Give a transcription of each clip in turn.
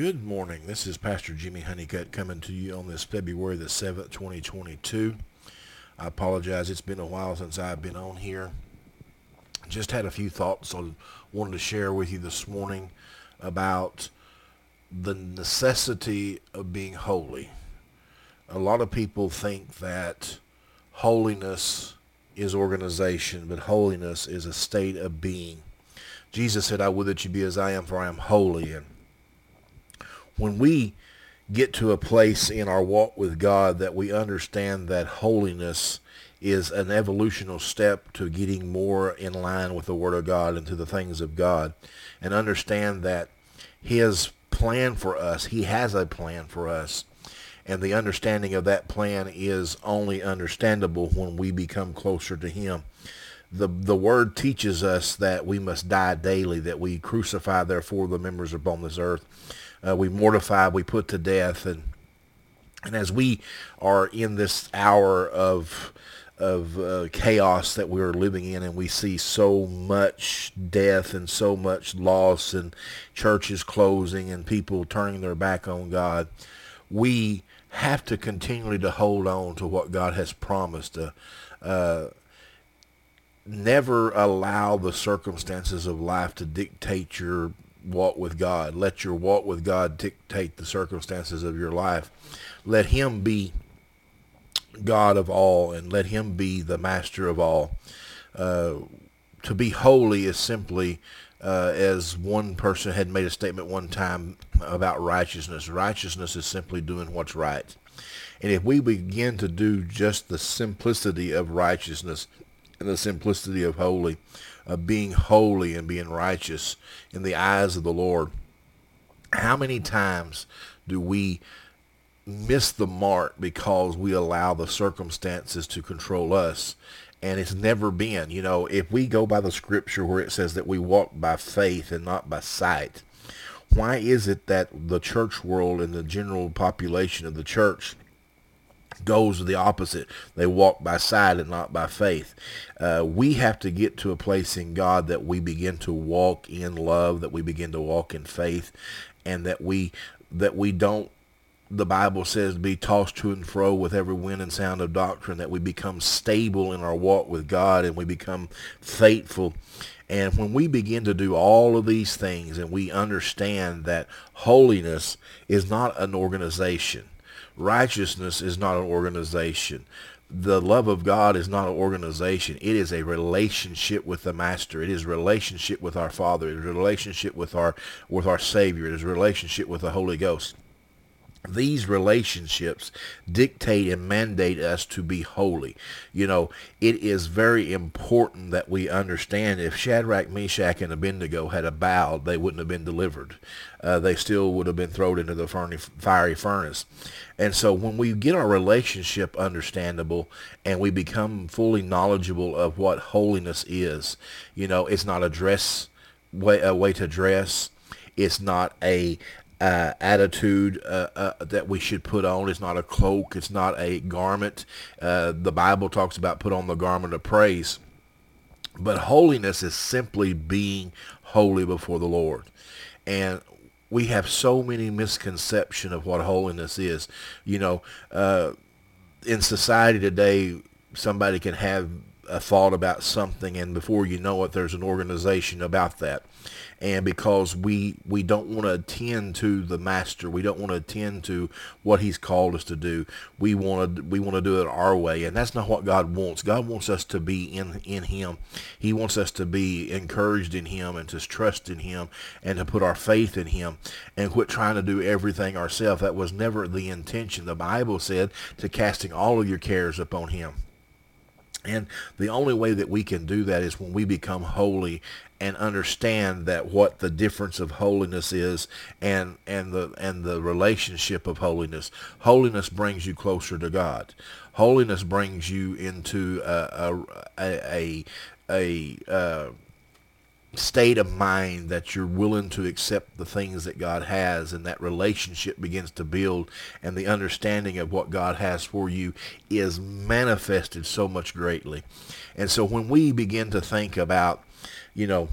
Good morning. This is Pastor Jimmy Honeycutt coming to you on this February the 7th, 2022. I apologize. It's been a while since I've been on here. Just had a few thoughts I wanted to share with you this morning about the necessity of being holy. A lot of people think that holiness is organization, but holiness is a state of being. Jesus said, I would that you be as I am, for I am holy. And when we get to a place in our walk with God that we understand that holiness is an evolutional step to getting more in line with the Word of God and to the things of God, and understand that His plan for us, He has a plan for us, and the understanding of that plan is only understandable when we become closer to Him. The, the word teaches us that we must die daily, that we crucify therefore the members upon this earth uh, we mortify, we put to death, and and as we are in this hour of of uh, chaos that we're living in, and we see so much death and so much loss, and churches closing, and people turning their back on God, we have to continually to hold on to what God has promised. Uh, uh, never allow the circumstances of life to dictate your walk with God. Let your walk with God dictate the circumstances of your life. Let him be God of all and let him be the master of all. Uh, to be holy is simply, uh, as one person had made a statement one time about righteousness, righteousness is simply doing what's right. And if we begin to do just the simplicity of righteousness and the simplicity of holy, of being holy and being righteous in the eyes of the Lord. How many times do we miss the mark because we allow the circumstances to control us? And it's never been, you know, if we go by the scripture where it says that we walk by faith and not by sight, why is it that the church world and the general population of the church goes the opposite. They walk by sight and not by faith. Uh, we have to get to a place in God that we begin to walk in love, that we begin to walk in faith, and that we that we don't. The Bible says be tossed to and fro with every wind and sound of doctrine. That we become stable in our walk with God and we become faithful. And when we begin to do all of these things and we understand that holiness is not an organization, Righteousness is not an organization. The love of God is not an organization. It is a relationship with the Master. It is relationship with our Father. It is relationship with our with our Savior. It is relationship with the Holy Ghost these relationships dictate and mandate us to be holy. You know, it is very important that we understand if Shadrach, Meshach, and Abednego had bowed, they wouldn't have been delivered. Uh, they still would have been thrown into the fiery furnace. And so when we get our relationship understandable and we become fully knowledgeable of what holiness is, you know, it's not a dress way, a way to dress. It's not a uh, attitude uh, uh, that we should put on. It's not a cloak. It's not a garment. Uh, the Bible talks about put on the garment of praise. But holiness is simply being holy before the Lord. And we have so many misconceptions of what holiness is. You know, uh, in society today, somebody can have a thought about something and before you know it there's an organization about that. And because we we don't want to attend to the master we don't want to attend to what he's called us to do. We want to we want to do it our way and that's not what God wants. God wants us to be in in him. He wants us to be encouraged in him and to trust in him and to put our faith in him and quit trying to do everything ourselves. That was never the intention. The bible said to casting all of your cares upon him and the only way that we can do that is when we become holy and understand that what the difference of holiness is and and the and the relationship of holiness. Holiness brings you closer to God. Holiness brings you into a a a, a, a uh, state of mind that you're willing to accept the things that God has and that relationship begins to build and the understanding of what God has for you is manifested so much greatly. And so when we begin to think about, you know,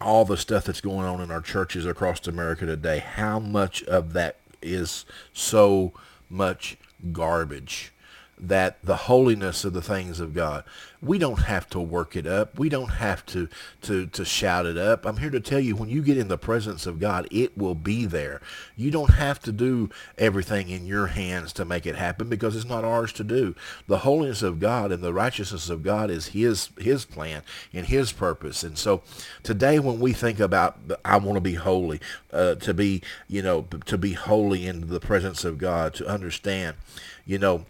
all the stuff that's going on in our churches across America today, how much of that is so much garbage that the holiness of the things of God, we don't have to work it up. We don't have to, to, to shout it up. I'm here to tell you, when you get in the presence of God, it will be there. You don't have to do everything in your hands to make it happen because it's not ours to do. The holiness of God and the righteousness of God is his, his plan and his purpose. And so today when we think about, I want to be holy, uh, to be, you know, to be holy in the presence of God, to understand, you know,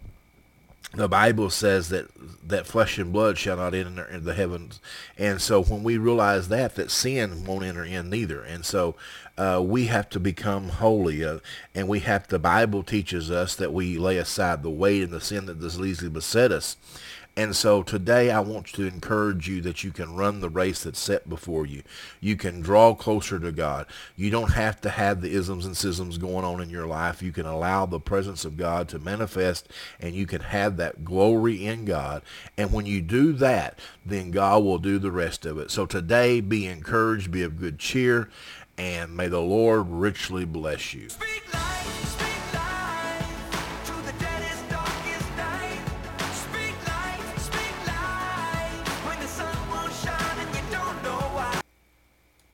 the Bible says that that flesh and blood shall not enter into the heavens, and so when we realize that, that sin won't enter in neither, and so uh, we have to become holy, uh, and we have. The Bible teaches us that we lay aside the weight and the sin that does easily beset us, and so today I want to encourage you that you can run the race that's set before you. You can draw closer to God. You don't have to have the isms and schisms going on in your life. You can allow the presence of God to manifest and you can have that glory in God. And when you do that, then God will do the rest of it. So today be encouraged, be of good cheer, and may the Lord richly bless you.